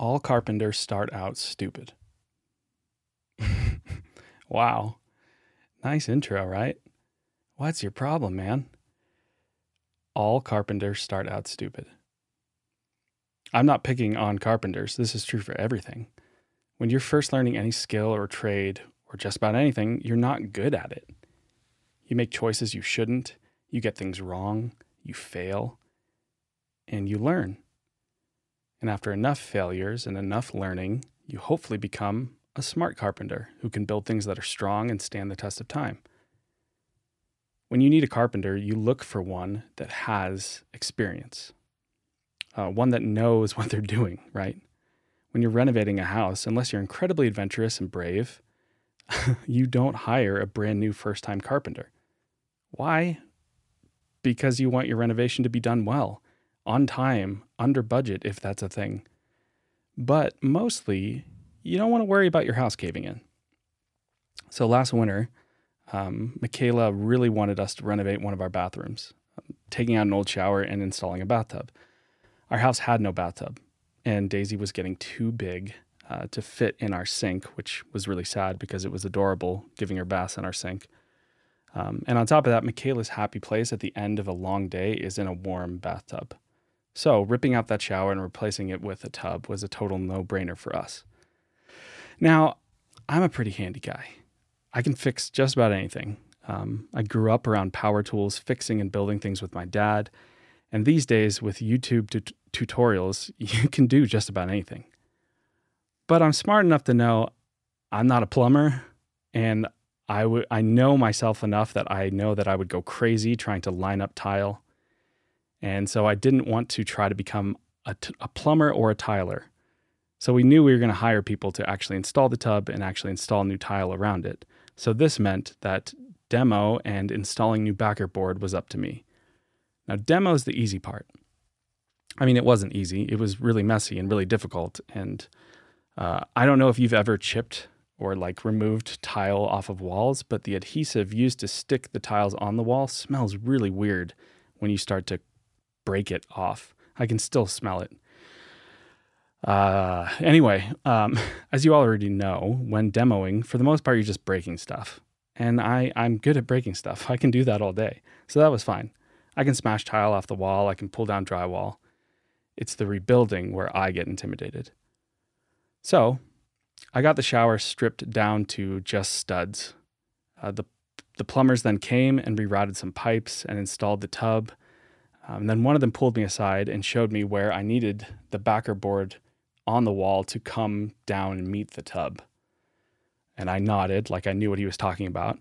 All carpenters start out stupid. wow. Nice intro, right? What's your problem, man? All carpenters start out stupid. I'm not picking on carpenters. This is true for everything. When you're first learning any skill or trade or just about anything, you're not good at it. You make choices you shouldn't, you get things wrong, you fail, and you learn. And after enough failures and enough learning, you hopefully become a smart carpenter who can build things that are strong and stand the test of time. When you need a carpenter, you look for one that has experience, uh, one that knows what they're doing, right? When you're renovating a house, unless you're incredibly adventurous and brave, you don't hire a brand new first time carpenter. Why? Because you want your renovation to be done well on time, under budget, if that's a thing. But mostly, you don't want to worry about your house caving in. So last winter, um, Michaela really wanted us to renovate one of our bathrooms, taking out an old shower and installing a bathtub. Our house had no bathtub, and Daisy was getting too big uh, to fit in our sink, which was really sad because it was adorable giving her baths in our sink. Um, and on top of that, Michaela's happy place at the end of a long day is in a warm bathtub. So, ripping out that shower and replacing it with a tub was a total no brainer for us. Now, I'm a pretty handy guy. I can fix just about anything. Um, I grew up around power tools, fixing and building things with my dad. And these days, with YouTube tutorials, you can do just about anything. But I'm smart enough to know I'm not a plumber, and I would I know myself enough that I know that I would go crazy trying to line up tile and so I didn't want to try to become a, t- a plumber or a tiler. So we knew we were going to hire people to actually install the tub and actually install new tile around it. So this meant that demo and installing new backer board was up to me. Now, demo is the easy part. I mean, it wasn't easy. It was really messy and really difficult. And uh, I don't know if you've ever chipped or like removed tile off of walls, but the adhesive used to stick the tiles on the wall smells really weird when you start to break it off. I can still smell it. Uh, anyway, um, as you already know, when demoing, for the most part, you're just breaking stuff. And I, I'm good at breaking stuff. I can do that all day. So that was fine. I can smash tile off the wall, I can pull down drywall. It's the rebuilding where I get intimidated. So I got the shower stripped down to just studs. Uh, the, the plumbers then came and rerouted some pipes and installed the tub um, then one of them pulled me aside and showed me where I needed the backer board on the wall to come down and meet the tub. And I nodded like I knew what he was talking about.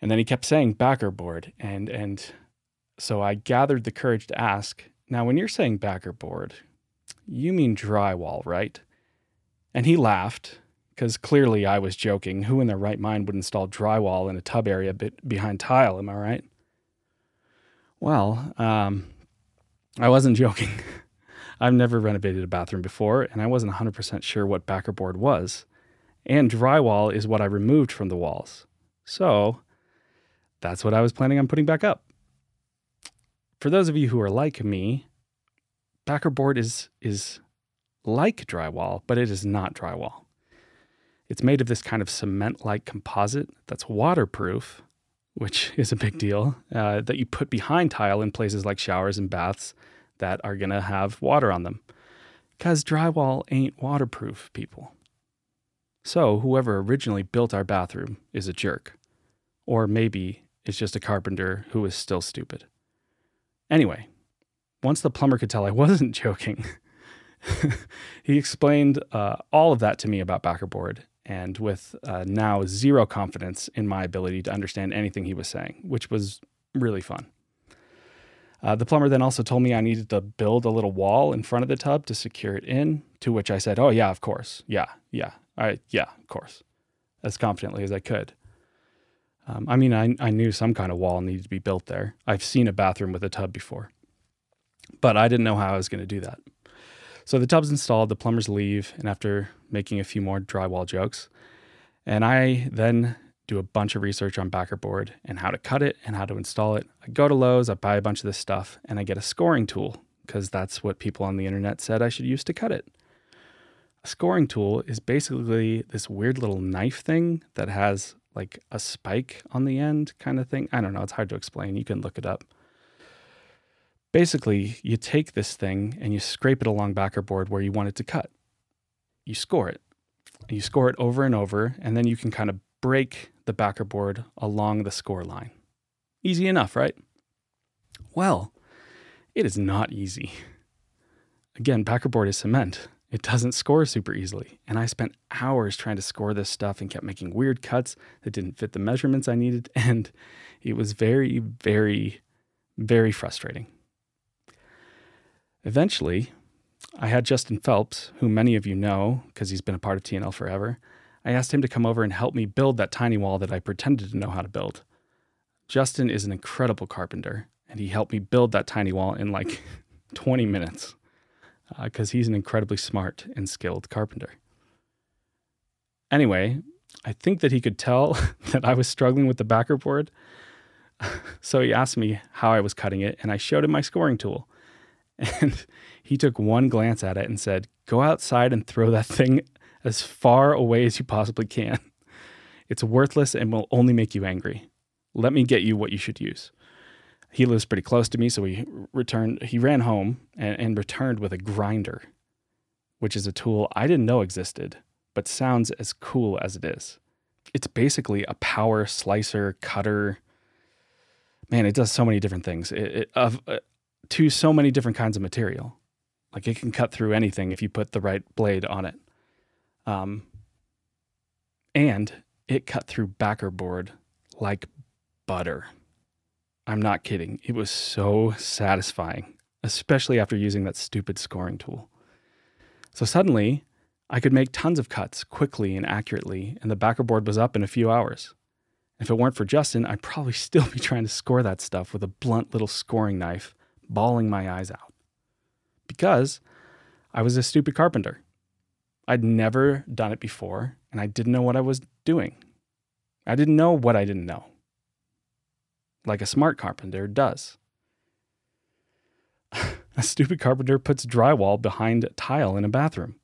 And then he kept saying backer board. And, and so I gathered the courage to ask, now, when you're saying backer board, you mean drywall, right? And he laughed because clearly I was joking. Who in their right mind would install drywall in a tub area behind tile? Am I right? Well, um, I wasn't joking. I've never renovated a bathroom before, and I wasn't 100% sure what backer board was. And drywall is what I removed from the walls. So that's what I was planning on putting back up. For those of you who are like me, backer board is, is like drywall, but it is not drywall. It's made of this kind of cement like composite that's waterproof which is a big deal, uh, that you put behind tile in places like showers and baths that are going to have water on them. Because drywall ain't waterproof, people. So, whoever originally built our bathroom is a jerk. Or maybe it's just a carpenter who is still stupid. Anyway, once the plumber could tell I wasn't joking, he explained uh, all of that to me about Backerboard and with uh, now zero confidence in my ability to understand anything he was saying, which was really fun. Uh, the plumber then also told me I needed to build a little wall in front of the tub to secure it in, to which I said, Oh, yeah, of course. Yeah, yeah. Yeah, of course. As confidently as I could. Um, I mean, I, I knew some kind of wall needed to be built there. I've seen a bathroom with a tub before, but I didn't know how I was going to do that. So the tub's installed, the plumbers leave, and after making a few more drywall jokes, and I then do a bunch of research on Backerboard and how to cut it and how to install it. I go to Lowe's, I buy a bunch of this stuff, and I get a scoring tool because that's what people on the internet said I should use to cut it. A scoring tool is basically this weird little knife thing that has like a spike on the end kind of thing. I don't know, it's hard to explain. You can look it up. Basically, you take this thing and you scrape it along backer board where you want it to cut. You score it. You score it over and over, and then you can kind of break the backer board along the score line. Easy enough, right? Well, it is not easy. Again, backer board is cement. It doesn't score super easily. And I spent hours trying to score this stuff and kept making weird cuts that didn't fit the measurements I needed. And it was very, very, very frustrating. Eventually, I had Justin Phelps, who many of you know because he's been a part of TNL forever. I asked him to come over and help me build that tiny wall that I pretended to know how to build. Justin is an incredible carpenter, and he helped me build that tiny wall in like 20 minutes because uh, he's an incredibly smart and skilled carpenter. Anyway, I think that he could tell that I was struggling with the backer board. so he asked me how I was cutting it, and I showed him my scoring tool. And he took one glance at it and said, Go outside and throw that thing as far away as you possibly can. It's worthless and will only make you angry. Let me get you what you should use he lives pretty close to me, so he returned. He ran home and, and returned with a grinder, which is a tool I didn't know existed, but sounds as cool as it is. It's basically a power slicer, cutter. Man, it does so many different things. It, it of uh, to so many different kinds of material. Like it can cut through anything if you put the right blade on it. Um, and it cut through backer board like butter. I'm not kidding. It was so satisfying, especially after using that stupid scoring tool. So suddenly, I could make tons of cuts quickly and accurately, and the backer board was up in a few hours. If it weren't for Justin, I'd probably still be trying to score that stuff with a blunt little scoring knife, bawling my eyes out. Because I was a stupid carpenter. I'd never done it before, and I didn't know what I was doing. I didn't know what I didn't know like a smart carpenter does. a stupid carpenter puts drywall behind tile in a bathroom.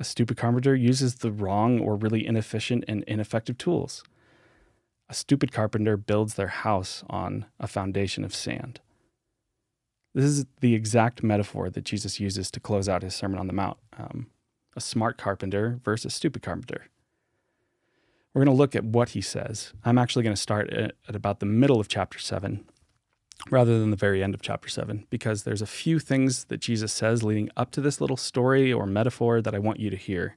A stupid carpenter uses the wrong or really inefficient and ineffective tools. A stupid carpenter builds their house on a foundation of sand. This is the exact metaphor that Jesus uses to close out his Sermon on the Mount um, a smart carpenter versus a stupid carpenter. We're going to look at what he says. I'm actually going to start at, about the middle of chapter 7 rather than the very end of chapter 7 because there's a few things that Jesus says leading up to this little story or metaphor that I want you to hear.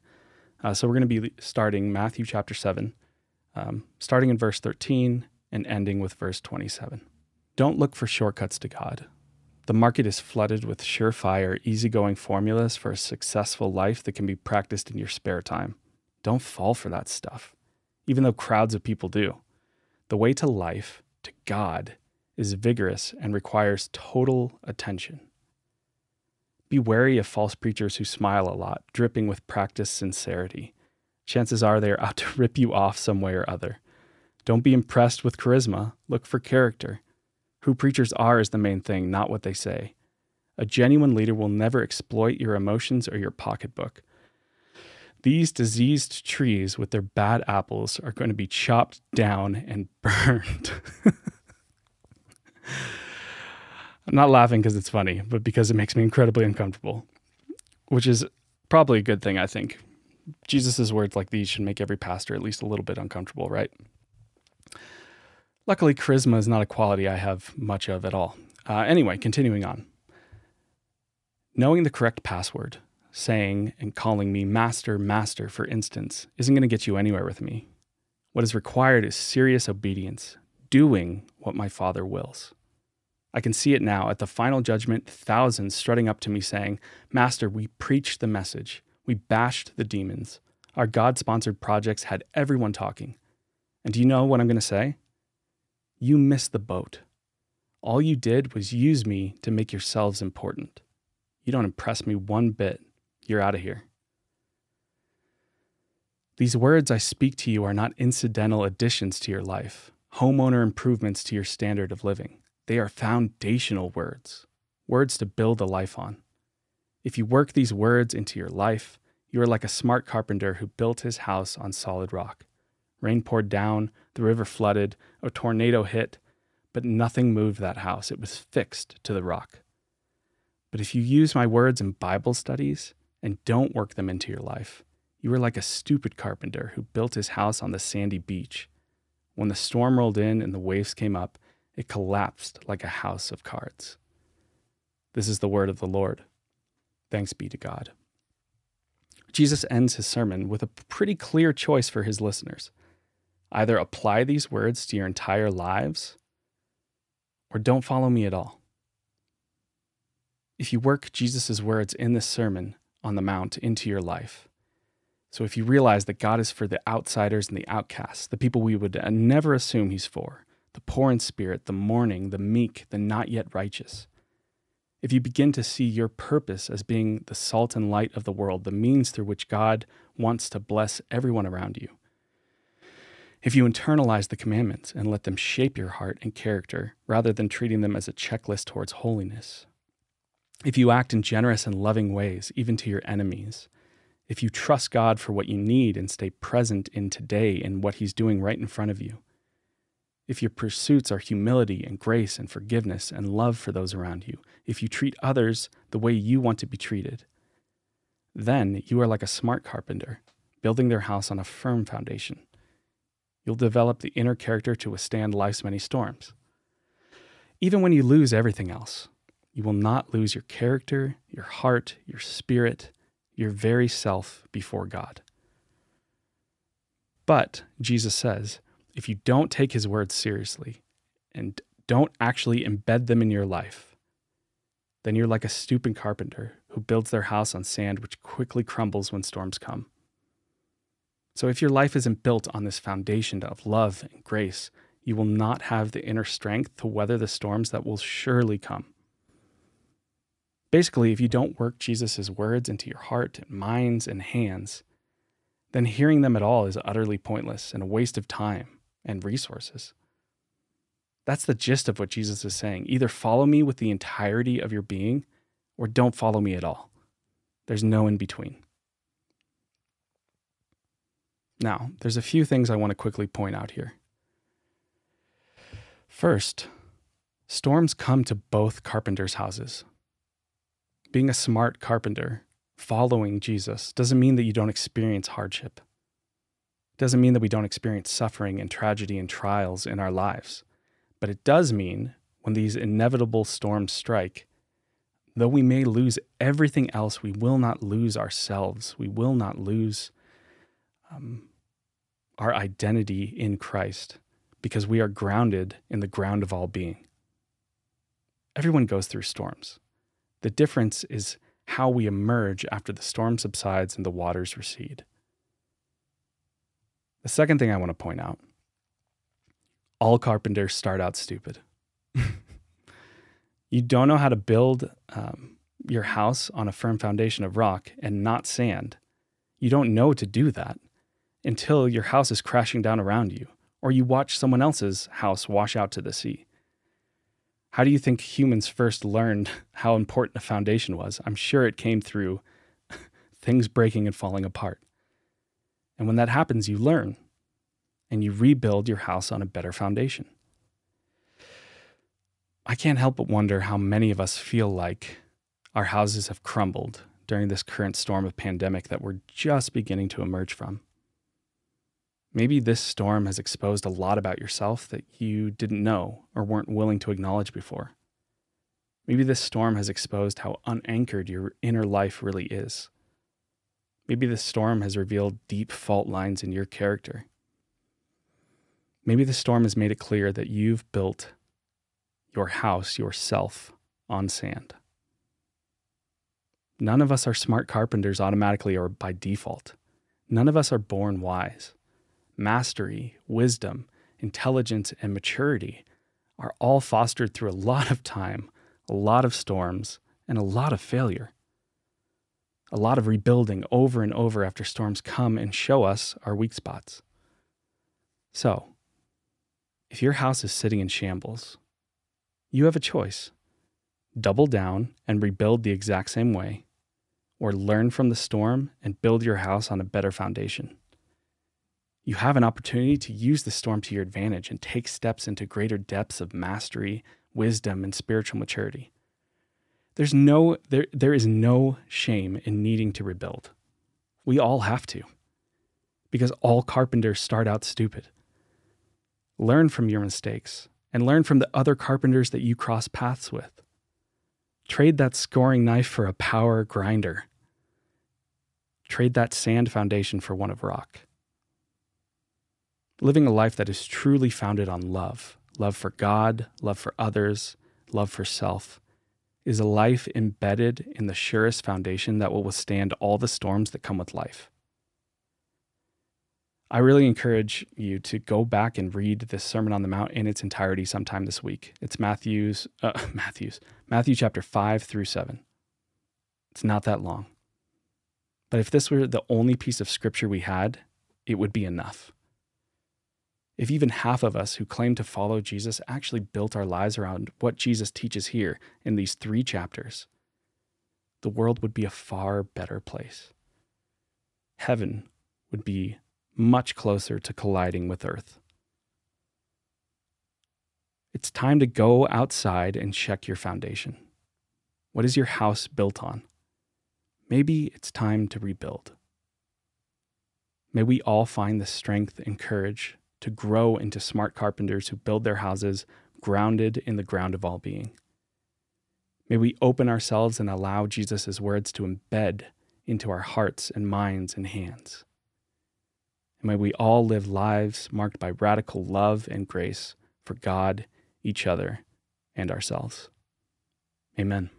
Uh, so we're going to be starting Matthew chapter 7, um, starting in verse 13 and ending with verse 27. Don't look for shortcuts to God. The market is flooded with surefire, easygoing formulas for a successful life that can be practiced in your spare time. Don't fall for that stuff even though crowds of people do. The way to life, to God, is vigorous and requires total attention. Be wary of false preachers who smile a lot, dripping with practiced sincerity. Chances are they are out to rip you off some way or other. Don't be impressed with charisma, look for character. Who preachers are is the main thing, not what they say. A genuine leader will never exploit your emotions or your pocketbook. These diseased trees with their bad apples are going to be chopped down and burned. I'm not laughing because it's funny, but because it makes me incredibly uncomfortable, which is probably a good thing, I think. Jesus' words like these should make every pastor at least a little bit uncomfortable, right? Luckily, charisma is not a quality I have much of at all. Uh, anyway, continuing on. Knowing the correct password saying and calling me master, master, for instance, isn't going to get you anywhere with me. What is required is serious obedience, doing what my Father wills. I can see it now at the final judgment, thousands strutting up to me saying, Master, we preached the message. We bashed the demons. Our God sponsored projects had everyone talking. And do you know what I'm going to say? You missed the boat. All you did was use me to make yourselves important. You don't impress me one bit. You're out of here. These words I speak to you are not incidental additions to your life, homeowner improvements to your standard of living. They are foundational words, words to build a life on. If you work these words into your life, You are like a smart carpenter who built his house on solid rock. Rain poured down, the river flooded, a tornado hit, but nothing moved that house. It was fixed to the rock. But if you use my words in Bible studies and don't work them into your life, you are like a stupid carpenter who built his house on the sandy beach. When the storm rolled in and the waves came up, it collapsed like a house of cards. This is the word of the Lord. Thanks be to God. Jesus ends his sermon with a pretty clear choice for his listeners. Either apply these words to your entire lives or don't follow me at all. If you work Jesus' words in this sermon on the Mount into your life, so if you realize that God is for the outsiders and the outcasts, the people we would never assume he's for, the poor in spirit, the mourning, the meek, the not yet righteous, if you begin to see your purpose as being the salt and light of the world, the means through which God wants to bless everyone around you, if you internalize the commandments and let them shape your heart and character rather than treating them as a checklist towards holiness, if you act in generous and loving ways, even to your enemies, if you trust God for what you need and stay present in today and what He's doing right in front of you, if your pursuits are humility and grace and forgiveness and love for those around you, if you treat others the way you want to be treated, then you are like a smart carpenter, building their house on a firm foundation. You'll develop the inner character to withstand life's many storms. Even when you lose everything else, you will not lose your character, your heart, your spirit, your very self before God. But Jesus says, if you don't take his words seriously and don't actually embed them in your life, then you're like a stooping carpenter who builds their house on sand which quickly crumbles when storms come. So if your life isn't built on this foundation of love and grace, you will not have the inner strength to weather the storms that will surely come. Basically, if you don't work Jesus' words into your heart, minds, and hands, then hearing them at all is utterly pointless and a waste of time and resources. That's the gist of what Jesus is saying. Either follow me with the entirety of your being or don't follow me at all. There's no in between. Now, there's a few things I want to quickly point out here. First, storms come to both carpenters' houses. Being a smart carpenter, following Jesus, doesn't mean that you don't experience hardship It doesn't mean that we don't experience suffering and tragedy and trials in our lives. But it does mean when these inevitable storms strike, though we may lose everything else, we will not lose ourselves. We will not lose um, our identity in Christ because we are grounded in the ground of all being. Everyone goes through storms. The difference is how we emerge after the storm subsides and the waters recede. The second thing I want to point out all carpenters start out stupid. you don't know how to build um, your house on a firm foundation of rock and not sand. You don't know to do that until your house is crashing down around you, or you watch someone else's house wash out to the sea. How do you think humans first learned how important a foundation was? I'm sure it came through things breaking and falling apart. And when that happens, you learn and you rebuild your house on a better foundation. I can't help but wonder how many of us feel like our houses have crumbled during this current storm of pandemic that we're just beginning to emerge from. Maybe this storm has exposed a lot about yourself that you didn't know or weren't willing to acknowledge before. Maybe this storm has exposed how unanchored your inner life really is. Maybe this storm has revealed deep fault lines in your character. Maybe the storm has made it clear that you've built your house yourself on sand. None of us are smart carpenters automatically or by default. None of us are born wise. Mastery, wisdom, intelligence, and maturity are all fostered through a lot of time, a lot of storms, and a lot of failure a lot of rebuilding over and over after storms come and show us our weak spots. So, if your house is sitting in shambles, you have a choice double down and rebuild the exact same way, or learn from the storm and build your house on a better foundation. You have an opportunity to use the storm to your advantage and take steps into greater depths of mastery, wisdom, and spiritual maturity. There's no there there is no shame in needing to rebuild. We all have to. Because all carpenters start out stupid. Learn from your mistakes and learn from the other carpenters that you cross paths with. Trade that scoring knife for a power grinder. Trade that sand foundation for one of rock. Living a life that is truly founded on love, love for God, love for others, love for self, is a life embedded in the surest foundation that will withstand all the storms that come with life. I really encourage you to go back and read this Sermon on the Mount in its entirety sometime this week. It's Matthew's, uh, Matthew's, Matthew chapter 5 through 7. It's not that long. But if this were the only piece of scripture we had, it would be enough. If even half of us who claim to follow Jesus actually built our lives around what Jesus teaches here in these three chapters, the world would be a far better place. Heaven would be much closer to colliding with Earth. It's time to go outside and check your foundation. What is your house built on? Maybe it's time to rebuild. May we all find the strength and courage to grow into smart carpenters who build their houses grounded in the ground of all being. May we open ourselves and allow Jesus' words to embed into our hearts and minds and hands. And may we all live lives marked by radical love and grace for God, each other, and ourselves. Amen.